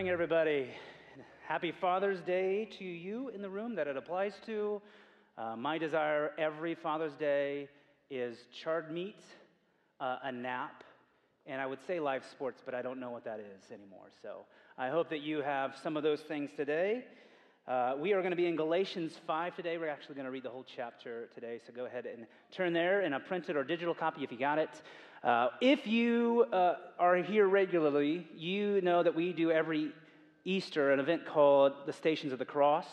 Morning, everybody. Happy Father's Day to you in the room that it applies to. Uh, my desire every Father's Day is charred meat, uh, a nap, and I would say live sports, but I don't know what that is anymore. So I hope that you have some of those things today. Uh, we are going to be in Galatians 5 today. We're actually going to read the whole chapter today, so go ahead and turn there in a printed or digital copy if you got it. Uh, if you uh, are here regularly, you know that we do every Easter an event called the Stations of the Cross.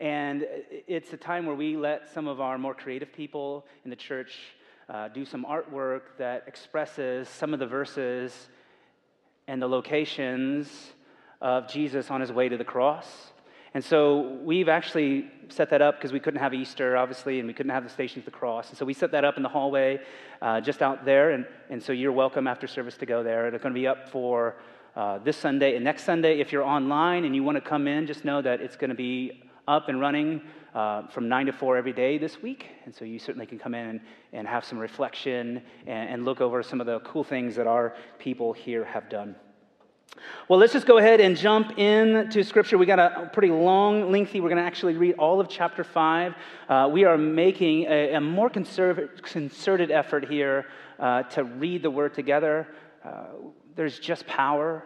And it's a time where we let some of our more creative people in the church uh, do some artwork that expresses some of the verses and the locations of Jesus on his way to the cross. And so we've actually set that up because we couldn't have Easter, obviously, and we couldn't have the Stations of the Cross. And so we set that up in the hallway uh, just out there. And, and so you're welcome after service to go there. It's going to be up for uh, this Sunday and next Sunday. If you're online and you want to come in, just know that it's going to be up and running uh, from 9 to 4 every day this week. And so you certainly can come in and, and have some reflection and, and look over some of the cool things that our people here have done. Well, let's just go ahead and jump into Scripture. We got a pretty long, lengthy. We're going to actually read all of chapter 5. Uh, we are making a, a more concerted effort here uh, to read the Word together. Uh, there's just power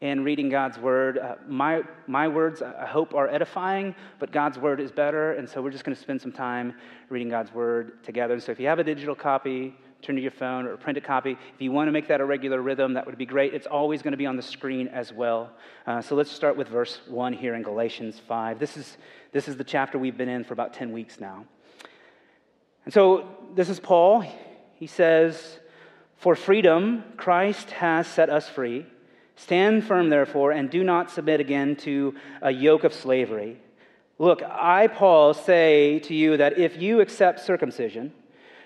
in reading God's Word. Uh, my, my words, I hope, are edifying, but God's Word is better. And so we're just going to spend some time reading God's Word together. And so if you have a digital copy, turn to your phone or print a copy. If you want to make that a regular rhythm, that would be great. It's always going to be on the screen as well. Uh, so let's start with verse 1 here in Galatians 5. This is, this is the chapter we've been in for about 10 weeks now. And so this is Paul. He says, For freedom, Christ has set us free. Stand firm, therefore, and do not submit again to a yoke of slavery. Look, I, Paul, say to you that if you accept circumcision,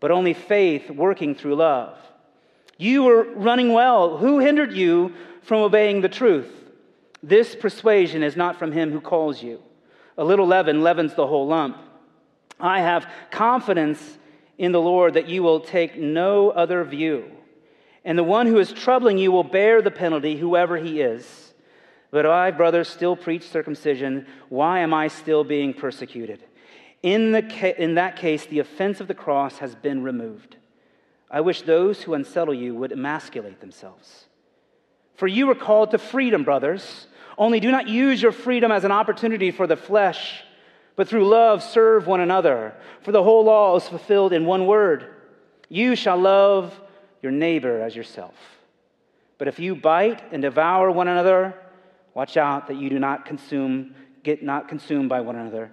but only faith working through love. You were running well. Who hindered you from obeying the truth? This persuasion is not from him who calls you. A little leaven leavens the whole lump. I have confidence in the Lord that you will take no other view. And the one who is troubling you will bear the penalty, whoever he is. But I, brothers, still preach circumcision. Why am I still being persecuted? In, the ca- in that case, the offense of the cross has been removed. I wish those who unsettle you would emasculate themselves. For you were called to freedom, brothers. Only do not use your freedom as an opportunity for the flesh, but through love serve one another. For the whole law is fulfilled in one word You shall love your neighbor as yourself. But if you bite and devour one another, watch out that you do not consume, get not consumed by one another.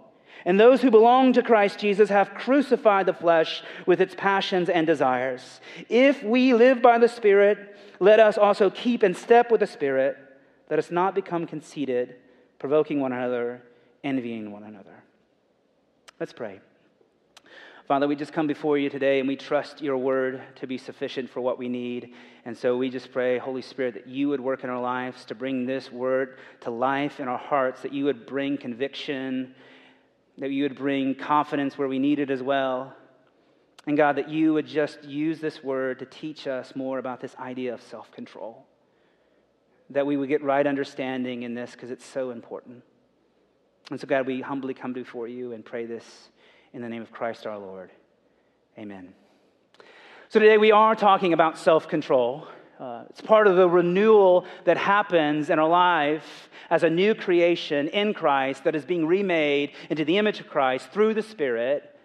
And those who belong to Christ Jesus have crucified the flesh with its passions and desires. If we live by the Spirit, let us also keep in step with the Spirit. Let us not become conceited, provoking one another, envying one another. Let's pray. Father, we just come before you today and we trust your word to be sufficient for what we need. And so we just pray, Holy Spirit, that you would work in our lives to bring this word to life in our hearts, that you would bring conviction, that you would bring confidence where we need it as well. And God, that you would just use this word to teach us more about this idea of self control. That we would get right understanding in this because it's so important. And so, God, we humbly come before you and pray this in the name of Christ our Lord. Amen. So today we are talking about self control. Uh, it's part of the renewal that happens in our life as a new creation in Christ that is being remade into the image of Christ through the Spirit,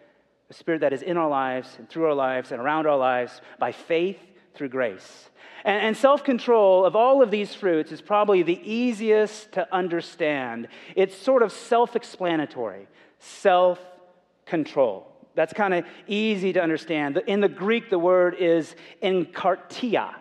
the Spirit that is in our lives and through our lives and around our lives by faith through grace. And, and self control of all of these fruits is probably the easiest to understand. It's sort of self explanatory. Self control. That's kind of easy to understand. In the Greek, the word is enkrateia.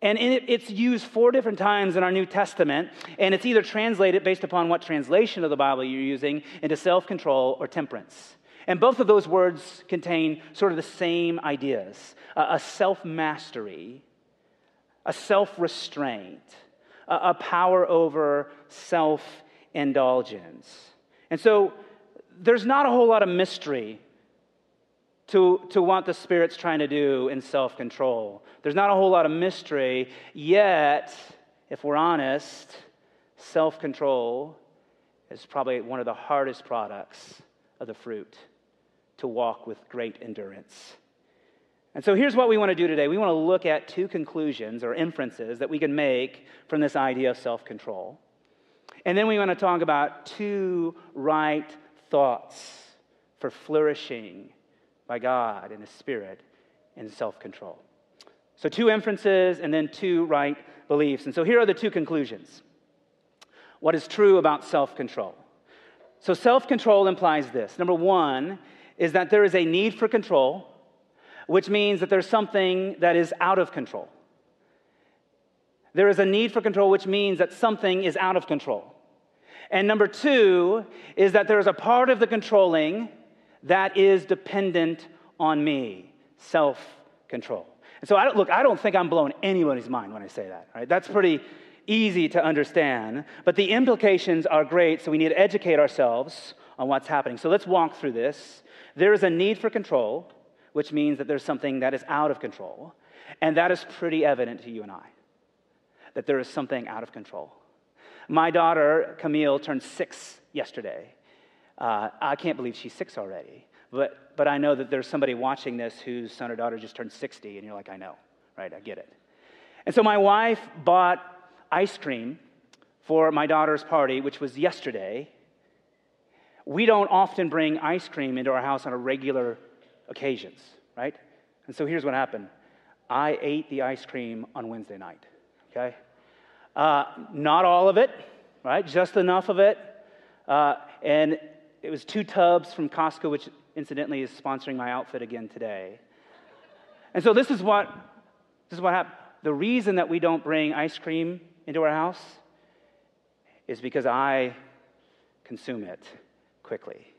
And it's used four different times in our New Testament, and it's either translated based upon what translation of the Bible you're using into self control or temperance. And both of those words contain sort of the same ideas a self mastery, a self restraint, a power over self indulgence. And so there's not a whole lot of mystery to, to what the Spirit's trying to do in self control. There's not a whole lot of mystery, yet, if we're honest, self control is probably one of the hardest products of the fruit to walk with great endurance. And so here's what we want to do today. We want to look at two conclusions or inferences that we can make from this idea of self control. And then we want to talk about two right thoughts for flourishing by God and the Spirit and self control. So, two inferences and then two right beliefs. And so, here are the two conclusions. What is true about self control? So, self control implies this. Number one is that there is a need for control, which means that there's something that is out of control. There is a need for control, which means that something is out of control. And number two is that there's a part of the controlling that is dependent on me self control. And so, I don't, look, I don't think I'm blowing anybody's mind when I say that, right? That's pretty easy to understand, but the implications are great, so we need to educate ourselves on what's happening. So, let's walk through this. There is a need for control, which means that there's something that is out of control. And that is pretty evident to you and I, that there is something out of control. My daughter, Camille, turned six yesterday. Uh, I can't believe she's six already. But, but I know that there's somebody watching this whose son or daughter just turned 60, and you're like, I know, right? I get it. And so my wife bought ice cream for my daughter's party, which was yesterday. We don't often bring ice cream into our house on a regular occasions, right? And so here's what happened I ate the ice cream on Wednesday night, okay? Uh, not all of it, right? Just enough of it. Uh, and it was two tubs from Costco, which incidentally is sponsoring my outfit again today. And so this is what this is what happened. The reason that we don't bring ice cream into our house is because I consume it quickly.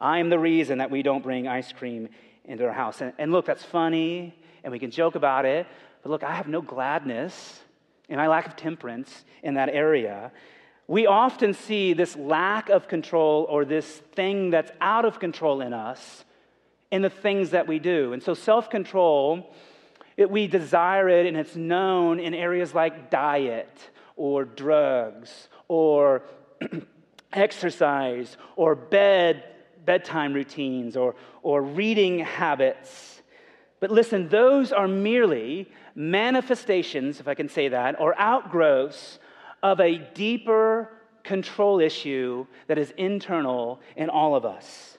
I am the reason that we don't bring ice cream into our house. And, and look, that's funny, and we can joke about it. But look, I have no gladness and my lack of temperance in that area, we often see this lack of control or this thing that's out of control in us in the things that we do. And so self control, we desire it and it's known in areas like diet or drugs or exercise or bed bedtime routines or, or reading habits. But listen, those are merely manifestations, if I can say that, or outgrowths of a deeper control issue that is internal in all of us.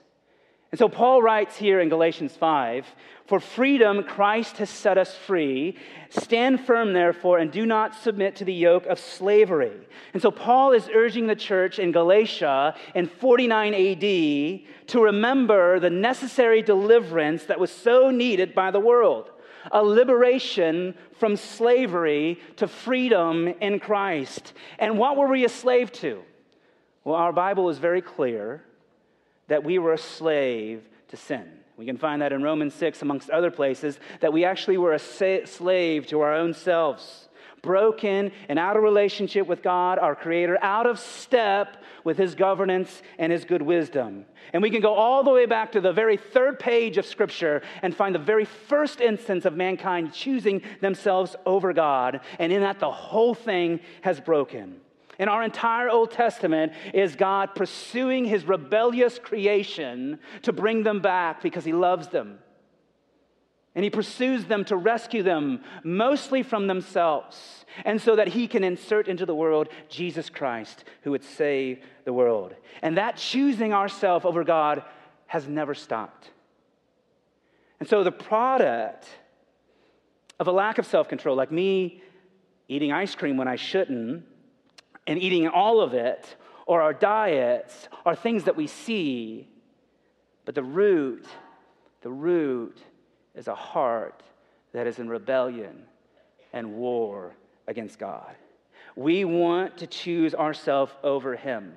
And so Paul writes here in Galatians 5 For freedom Christ has set us free. Stand firm, therefore, and do not submit to the yoke of slavery. And so Paul is urging the church in Galatia in 49 AD to remember the necessary deliverance that was so needed by the world a liberation from slavery to freedom in Christ. And what were we a slave to? Well, our Bible is very clear that we were a slave to sin. We can find that in Romans 6, amongst other places, that we actually were a slave to our own selves, broken and out of relationship with God, our Creator, out of step with His governance and His good wisdom. And we can go all the way back to the very third page of Scripture and find the very first instance of mankind choosing themselves over God. And in that, the whole thing has broken. And our entire Old Testament is God pursuing his rebellious creation to bring them back because he loves them. And he pursues them to rescue them, mostly from themselves, and so that he can insert into the world Jesus Christ, who would save the world. And that choosing ourselves over God has never stopped. And so the product of a lack of self control, like me eating ice cream when I shouldn't, and eating all of it, or our diets, are things that we see. But the root, the root is a heart that is in rebellion and war against God. We want to choose ourselves over Him.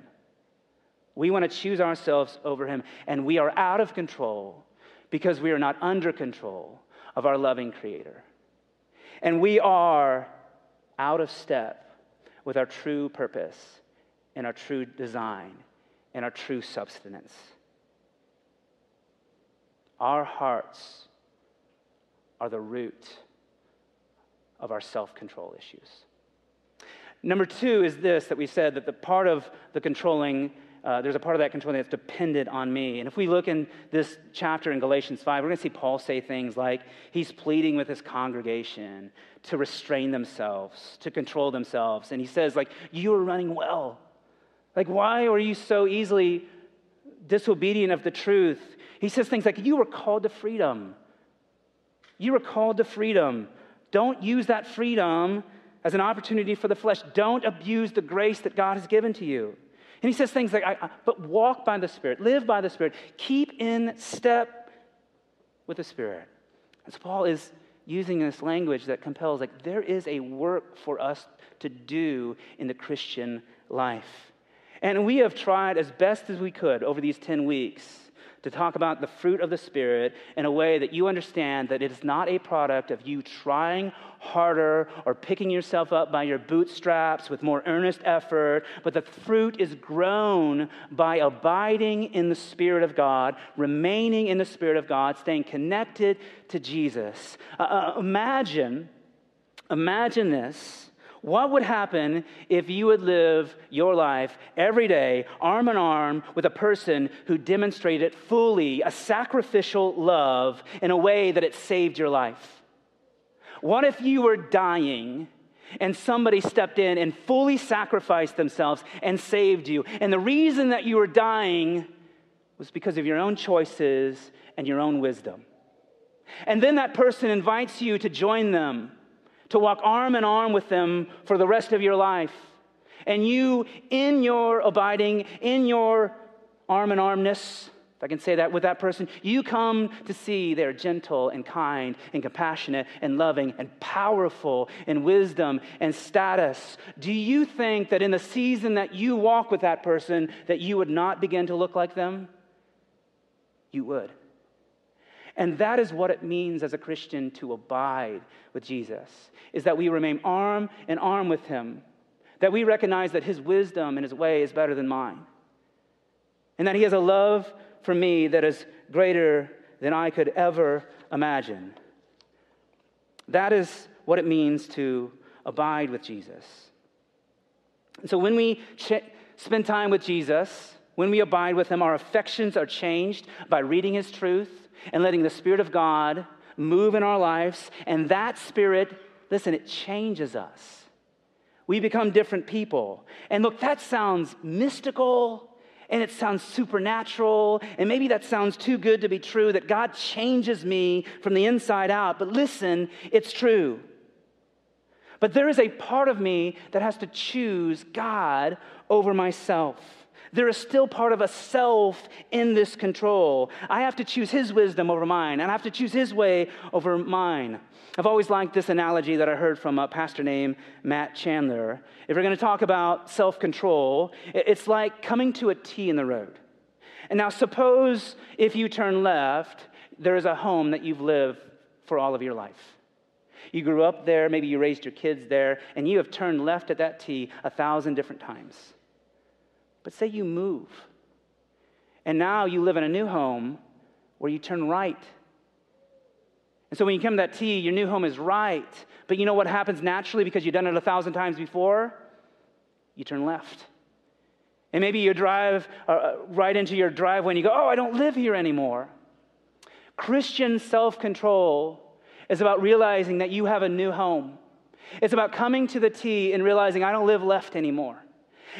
We want to choose ourselves over Him, and we are out of control because we are not under control of our loving Creator. And we are out of step with our true purpose and our true design and our true substance. Our hearts are the root of our self control issues. Number two is this that we said that the part of the controlling uh, there's a part of that controlling that's dependent on me. And if we look in this chapter in Galatians 5, we're going to see Paul say things like he's pleading with his congregation to restrain themselves, to control themselves. And he says, like, you are running well. Like, why are you so easily disobedient of the truth? He says things like, you were called to freedom. You were called to freedom. Don't use that freedom as an opportunity for the flesh. Don't abuse the grace that God has given to you. And he says things like, I, I, but walk by the Spirit, live by the Spirit, keep in step with the Spirit. And so Paul is using this language that compels, like, there is a work for us to do in the Christian life. And we have tried as best as we could over these 10 weeks to talk about the fruit of the Spirit in a way that you understand that it is not a product of you trying harder or picking yourself up by your bootstraps with more earnest effort, but the fruit is grown by abiding in the Spirit of God, remaining in the Spirit of God, staying connected to Jesus. Uh, uh imagine, imagine this what would happen if you would live your life every day, arm in arm, with a person who demonstrated fully a sacrificial love in a way that it saved your life? What if you were dying and somebody stepped in and fully sacrificed themselves and saved you? And the reason that you were dying was because of your own choices and your own wisdom. And then that person invites you to join them to walk arm in arm with them for the rest of your life. And you, in your abiding, in your arm in armness, if I can say that with that person, you come to see they're gentle and kind and compassionate and loving and powerful in wisdom and status. Do you think that in the season that you walk with that person that you would not begin to look like them? You would. And that is what it means as a Christian to abide with Jesus, is that we remain arm in arm with him, that we recognize that his wisdom and his way is better than mine, and that he has a love for me that is greater than I could ever imagine. That is what it means to abide with Jesus. so when we ch- spend time with Jesus, when we abide with him, our affections are changed by reading his truth and letting the Spirit of God move in our lives. And that Spirit, listen, it changes us. We become different people. And look, that sounds mystical and it sounds supernatural, and maybe that sounds too good to be true that God changes me from the inside out. But listen, it's true. But there is a part of me that has to choose God over myself. There is still part of a self in this control. I have to choose His wisdom over mine, and I have to choose His way over mine. I've always liked this analogy that I heard from a pastor named Matt Chandler. If we're going to talk about self control, it's like coming to a T in the road. And now, suppose if you turn left, there is a home that you've lived for all of your life. You grew up there, maybe you raised your kids there, and you have turned left at that T a thousand different times. But say you move, and now you live in a new home where you turn right and so when you come to that T, your new home is right. But you know what happens naturally because you've done it a thousand times before? You turn left. And maybe you drive uh, uh right into your driveway and you go, oh, I don't live here anymore. Christian self control is about realizing that you have a new home. It's about coming to the T and realizing I don't live left anymore.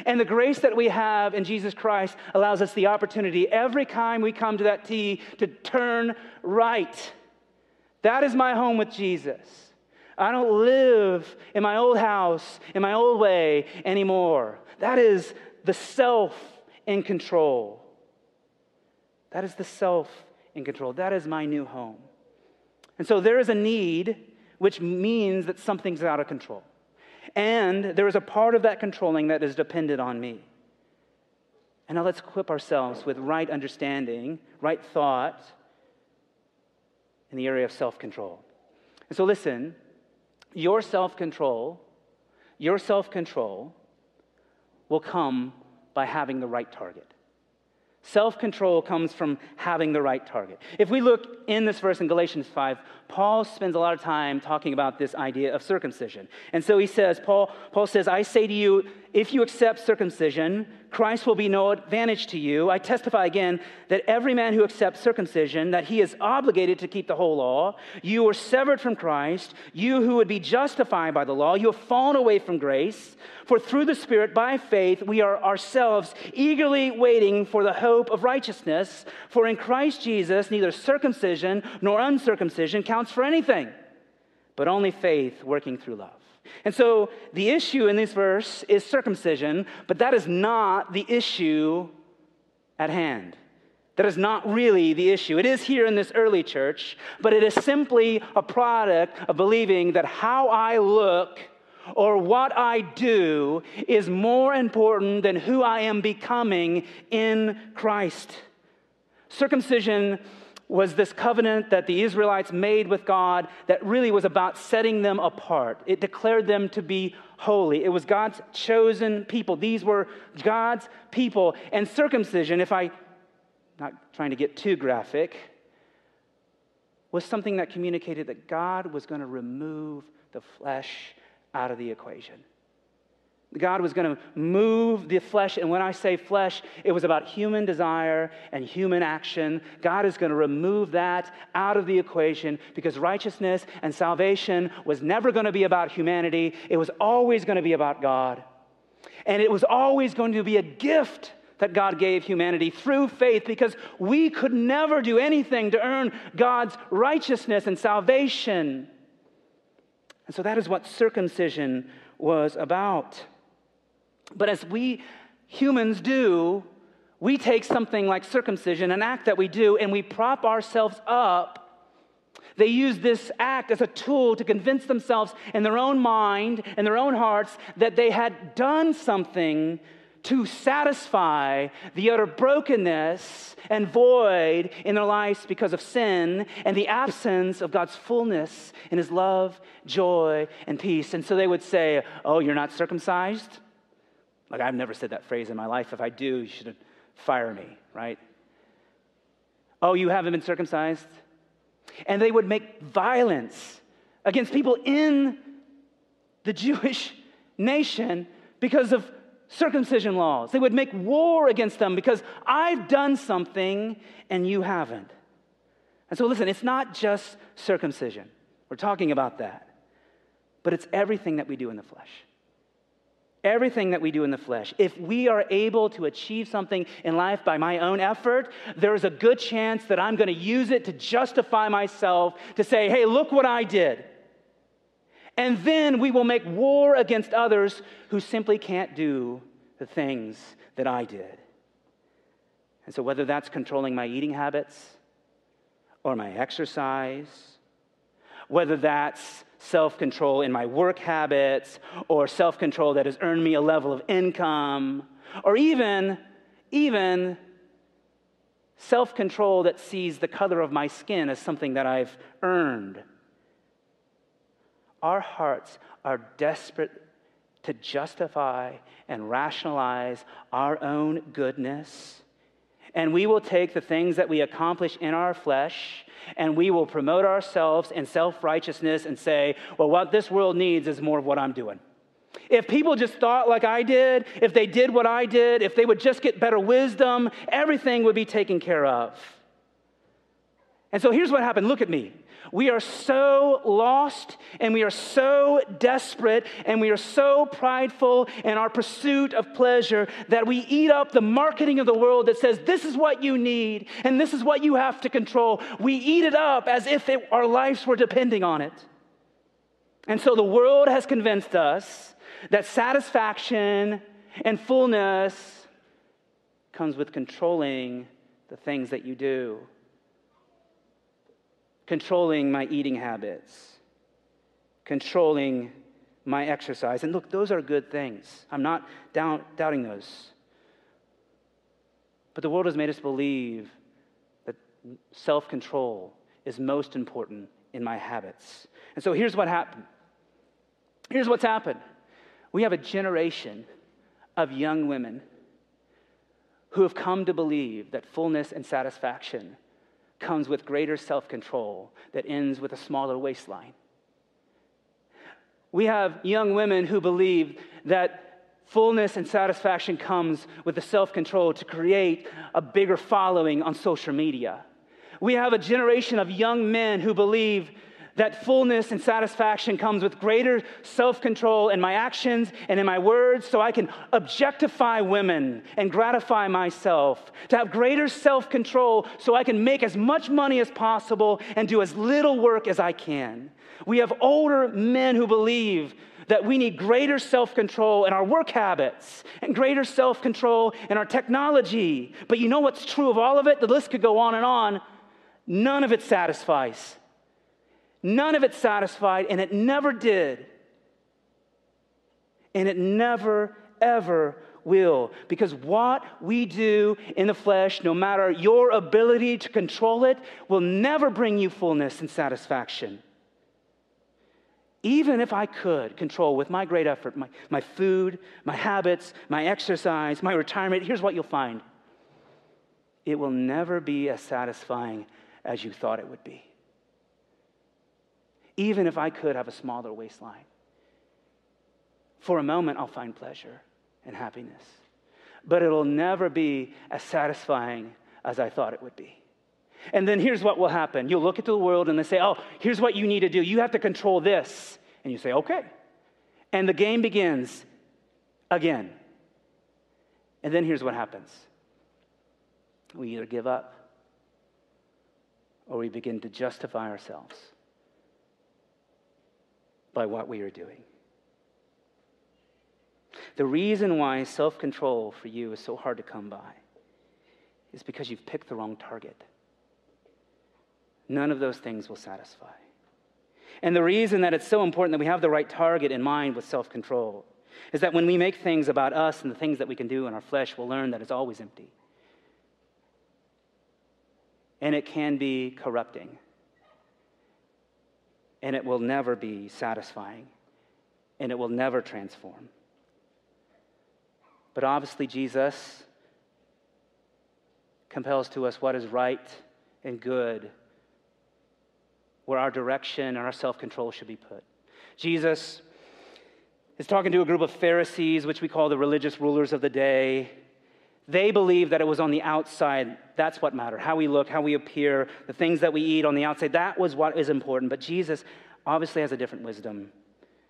And the grace that we have in Jesus Christ allows us the opportunity every time we come to that T to turn right. That is my home with Jesus. I don't live in my old house, in my old way anymore. That is the self in control. That is the self in control. That is my new home. And so there is a need, which means that something's out of control. And there is a part of that controlling that is dependent on me. And now let's equip ourselves with right understanding, right thought, in the area of self control. And so, listen, your self control, your self control will come by having the right target. Self control comes from having the right target. If we look in this verse in Galatians 5, Paul spends a lot of time talking about this idea of circumcision. And so he says, Paul, Paul says, I say to you, if you accept circumcision, Christ will be no advantage to you. I testify again that every man who accepts circumcision, that he is obligated to keep the whole law. You are severed from Christ. You who would be justified by the law, you have fallen away from grace. For through the Spirit, by faith, we are ourselves eagerly waiting for the hope of righteousness. For in Christ Jesus, neither circumcision nor uncircumcision counts for anything, but only faith working through love. And so the issue in this verse is circumcision, but that is not the issue at hand. That is not really the issue. It is here in this early church, but it is simply a product of believing that how I look or what I do is more important than who I am becoming in Christ. Circumcision was this covenant that the Israelites made with God that really was about setting them apart. It declared them to be holy. It was God's chosen people. These were God's people. And circumcision, if I, not trying to get too graphic, was something that communicated that God was going to remove the flesh out of the equation. God was going to move the flesh. And when I say flesh, it was about human desire and human action. God is going to remove that out of the equation because righteousness and salvation was never going to be about humanity. It was always going to be about God. And it was always going to be a gift that God gave humanity through faith because we could never do anything to earn God's righteousness and salvation. And so that is what circumcision was about. But as we humans do, we take something like circumcision, an act that we do, and we prop ourselves up. They use this act as a tool to convince themselves in their own mind and their own hearts that they had done something to satisfy the utter brokenness and void in their lives because of sin and the absence of God's fullness in His love, joy, and peace. And so they would say, Oh, you're not circumcised? Like, I've never said that phrase in my life. If I do, you should fire me, right? Oh, you haven't been circumcised? And they would make violence against people in the Jewish nation because of circumcision laws. They would make war against them because I've done something and you haven't. And so, listen, it's not just circumcision. We're talking about that. But it's everything that we do in the flesh. Everything that we do in the flesh, if we are able to achieve something in life by my own effort, there's a good chance that I'm going to use it to justify myself, to say, hey, look what I did. And then we will make war against others who simply can't do the things that I did. And so, whether that's controlling my eating habits or my exercise, whether that's self control in my work habits or self control that has earned me a level of income, or even, even self control that sees the color of my skin as something that I've earned. Our hearts are desperate to justify and rationalize our own goodness. And we will take the things that we accomplish in our flesh and we will promote ourselves in self righteousness and say, well, what this world needs is more of what I'm doing. If people just thought like I did, if they did what I did, if they would just get better wisdom, everything would be taken care of. And so here's what happened look at me. We are so lost and we are so desperate and we are so prideful in our pursuit of pleasure that we eat up the marketing of the world that says this is what you need and this is what you have to control. We eat it up as if it, our lives were depending on it. And so the world has convinced us that satisfaction and fullness comes with controlling the things that you do controlling my eating habits, controlling my exercise. And look, those are good things. I'm not doubting those. But the world has made us believe that self control is most important in my habits. And so here's what happened. Here's what's happened. We have a generation of young women who have come to believe that fullness and satisfaction comes with greater self control that ends with a smaller waistline. We have young women who believe that fullness and satisfaction comes with the self control to create a bigger following on social media. We have a generation of young men who believe that fullness and satisfaction comes with greater self control in my actions and in my words, so I can objectify women and gratify myself. To have greater self control so I can make as much money as possible and do as little work as I can. We have older men who believe that we need greater self control in our work habits and greater self control in our technology. But you know what's true of all of it? The list could go on and on. None of it satisfies. None of it satisfied, and it never did. And it never, ever will. Because what we do in the flesh, no matter your ability to control it, will never bring you fullness and satisfaction. Even if I could control with my great effort my, my food, my habits, my exercise, my retirement, here's what you'll find it will never be as satisfying as you thought it would be even if I could have a smaller waistline. For a moment, I'll find pleasure and happiness, but it'll never be as satisfying as I thought it would be. And then here's what will happen you'll look at the world and they say, Oh, here's what you need to do. You have to control this. And you say, Okay. And the game begins again. And then here's what happens we either give up or we begin to justify ourselves by what we are doing. The reason why self control for you is so hard to come by is because you've picked the wrong target. None of those things will satisfy. And the reason that it's so important that we have the right target in mind with self control is that when we make things about us and the things that we can do in our flesh, we'll learn that it's always empty. And it can be corrupting and it will never be satisfying, and it will never transform. But obviously, Jesus compels to us what is right and good, where our direction and our self control should be put. Jesus is talking to a group of Pharisees, which we call the religious rulers of the day. They believed that it was on the outside. That's what mattered. How we look, how we appear, the things that we eat on the outside. That was what is important. But Jesus obviously has a different wisdom.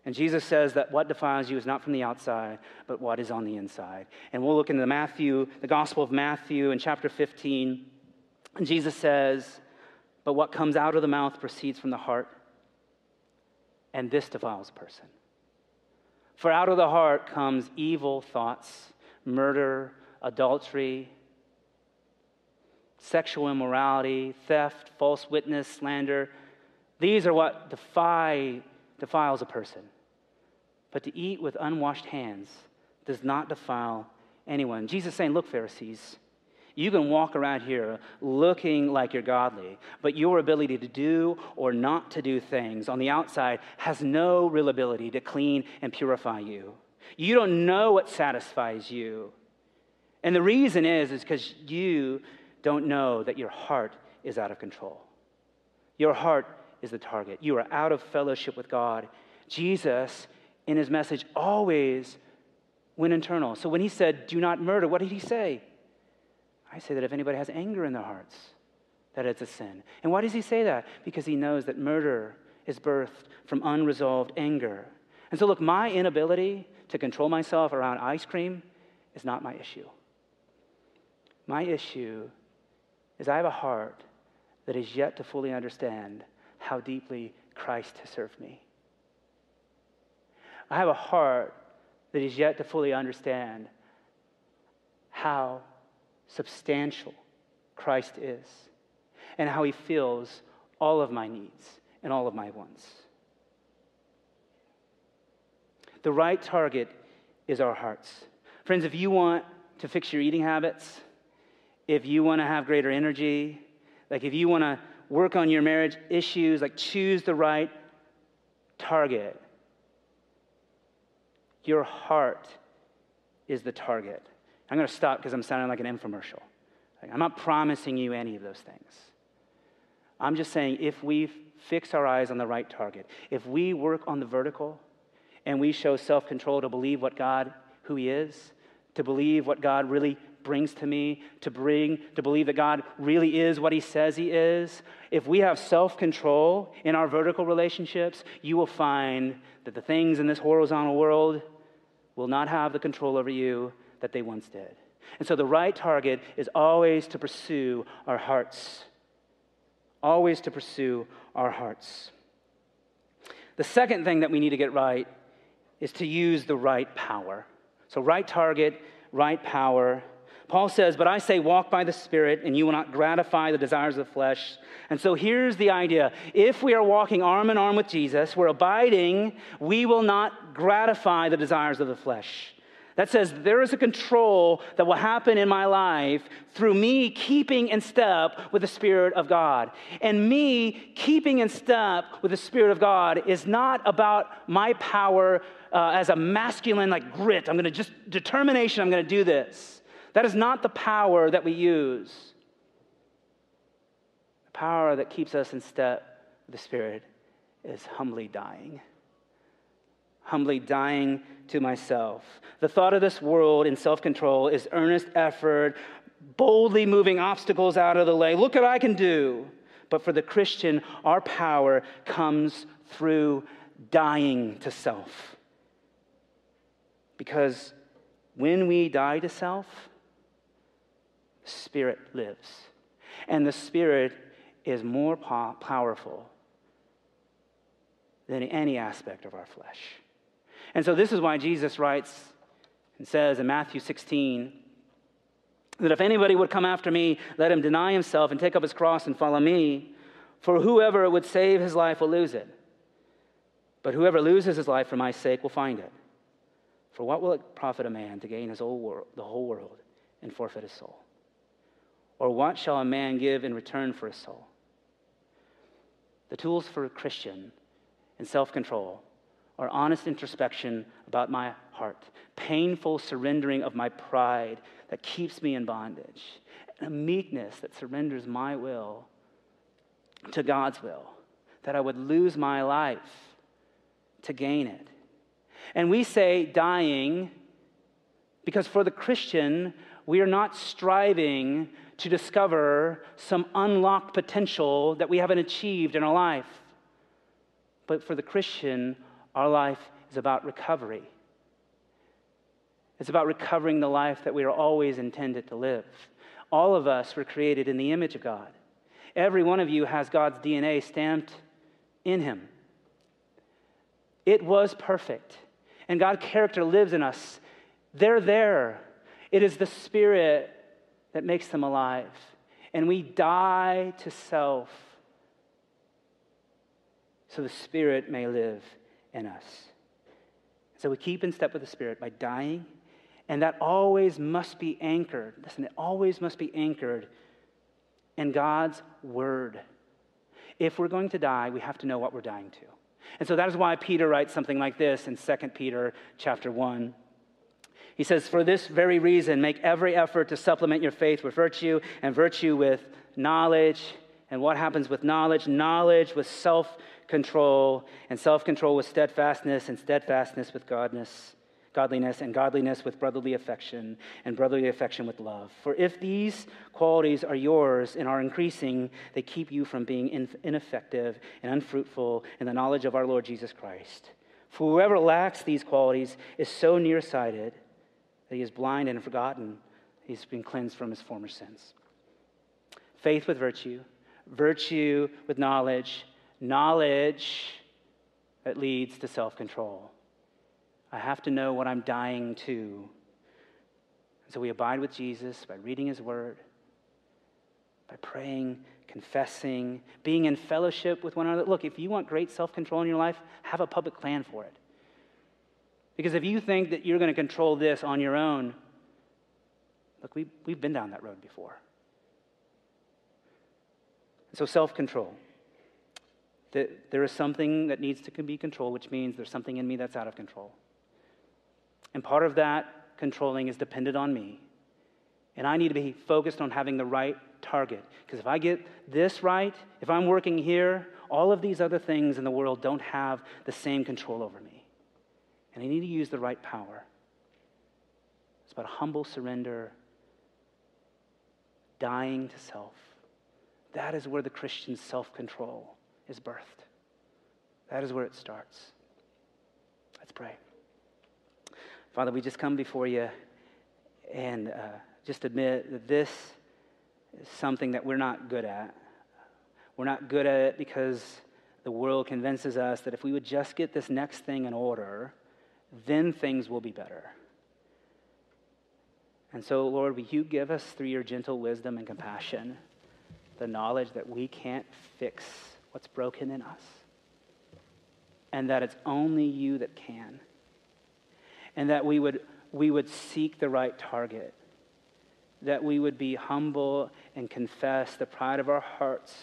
And Jesus says that what defiles you is not from the outside, but what is on the inside. And we'll look into Matthew, the Gospel of Matthew in chapter 15. And Jesus says, But what comes out of the mouth proceeds from the heart, and this defiles a person. For out of the heart comes evil thoughts, murder, adultery, sexual immorality, theft, false witness, slander. These are what defy, defiles a person. But to eat with unwashed hands does not defile anyone. Jesus is saying, Look, Pharisees, you can walk around here looking like you're godly, but your ability to do or not to do things on the outside has no real ability to clean and purify you. You don't know what satisfies you. And the reason is is because you don't know that your heart is out of control. Your heart is the target. You are out of fellowship with God. Jesus, in his message, always went internal. So when he said, Do not murder, what did he say? I say that if anybody has anger in their hearts, that it's a sin. And why does he say that? Because he knows that murder is birthed from unresolved anger. And so, look, my inability to control myself around ice cream is not my issue. My issue is I have a heart that is yet to fully understand how deeply Christ has served me. I have a heart that is yet to fully understand how substantial Christ is and how he fills all of my needs and all of my wants. The right target is our hearts. Friends, if you want to fix your eating habits, if you want to have greater energy, like if you want to work on your marriage issues, like choose the right target. Your heart is the target. I'm going to stop because I'm sounding like an infomercial. I'm not promising you any of those things. I'm just saying if we fix our eyes on the right target, if we work on the vertical and we show self control to believe what God, who He is, to believe what God really brings to me, to bring, to believe that God really is what He says He is, if we have self control in our vertical relationships, you will find that the things in this horizontal world will not have the control over you that they once did. And so the right target is always to pursue our hearts. Always to pursue our hearts. The second thing that we need to get right is to use the right power. So, right target, right power. Paul says, But I say, walk by the Spirit, and you will not gratify the desires of the flesh. And so here's the idea if we are walking arm in arm with Jesus, we're abiding, we will not gratify the desires of the flesh. That says there is a control that will happen in my life through me keeping in step with the Spirit of God. And me keeping in step with the Spirit of God is not about my power uh, as a masculine, like grit. I'm to just, determination, I'm to do this. That is not the power that we use. The power that keeps us in step with the Spirit is humbly dying humbly dying to myself. The thought of this world in self control is earnest effort, boldly moving obstacles out of the way. Look what I can do. But for the Christian, our power comes through dying to self. Because when we die to self, Spirit lives. And the Spirit is more po- powerful than any aspect of our flesh. And so this is why Jesus writes and says in Matthew 16 that if anybody would come after me, let him deny himself and take up his cross and follow me. For whoever would save his life will lose it. But whoever loses his life for my sake will find it. For what will it profit a man to gain his whole world, the whole world and forfeit his soul? Or what shall a man give in return for his soul? The tools for a Christian in self control or honest introspection about my heart, painful surrendering of my pride that keeps me in bondage, and a meekness that surrenders my will to God's will, that I would lose my life to gain it. And we say dying because for the Christian, we are not striving to discover some unlocked potential that we haven't achieved in our life. But for the Christian, Our life is about recovery. It's about recovering the life that we are always intended to live. All of us were created in the image of God. Every one of you has God's DNA stamped in him. It was perfect. And God's character lives in us. They're there. It is the Spirit that makes them alive. And we die to self so the Spirit may live in us. So we keep in step with the Spirit by dying, and that always must be anchored. Listen, it always must be anchored in God's Word. If we're going to die, we have to know what we're dying to. And so that is why Peter writes something like this in 2 Peter chapter 1. He says, For this very reason, make every effort to supplement your faith with virtue, and virtue with knowledge. And what happens with knowledge? Knowledge with self control, and self control with steadfastness, and steadfastness with godness, godliness, and godliness with brotherly affection, and brotherly affection with love. For if these qualities are yours and are increasing, they keep you from being ineffective and unfruitful in the knowledge of our Lord Jesus Christ. For whoever lacks these qualities is so nearsighted that he is blind and forgotten he's been cleansed from his former sins. Faith with virtue, virtue with knowledge, knowledge that leads to self control. I have to know what I'm dying to. So we abide with Jesus by reading his word, by praying, confessing, being in fellowship with one another. Look, if you want great self control in your life, have a public plan for it. Because if you think that you're going to control this on your own, look, we, we've been down that road before. So, self control. That there is something that needs to be controlled, which means there's something in me that's out of control. And part of that controlling is dependent on me. And I need to be focused on having the right target. Because if I get this right, if I'm working here, all of these other things in the world don't have the same control over me. And I need to use the right power. It's about humble surrender, dying to self. That is where the Christian self control is birthed. That is where it starts. Let's pray. Father, we just come before you and uh, just admit that this is something that we're not good at. We're not good at it because the world convinces us that if we would just get this next thing in order, then things will be better. And so, Lord, will you give us through your gentle wisdom and compassion the knowledge that we can't fix what's broken in us and that it's only you that can. And that we would, we would seek the right target, that we would be humble and confess the pride of our hearts,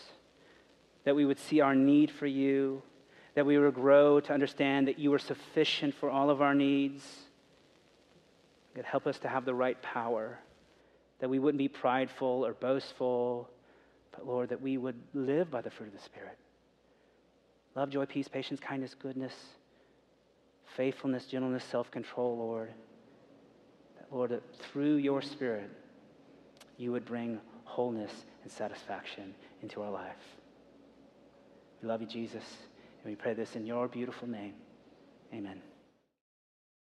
that we would see our need for you that we would grow to understand that you are sufficient for all of our needs. God, help us to have the right power, that we wouldn't be prideful or boastful, but Lord, that we would live by the fruit of the Spirit. Love, joy, peace, patience, kindness, goodness, faithfulness, gentleness, self control, Lord. That, Lord, that through your Spirit, you would bring wholeness and satisfaction into our life. We love you, Jesus. And we pray this in your beautiful name. Amen.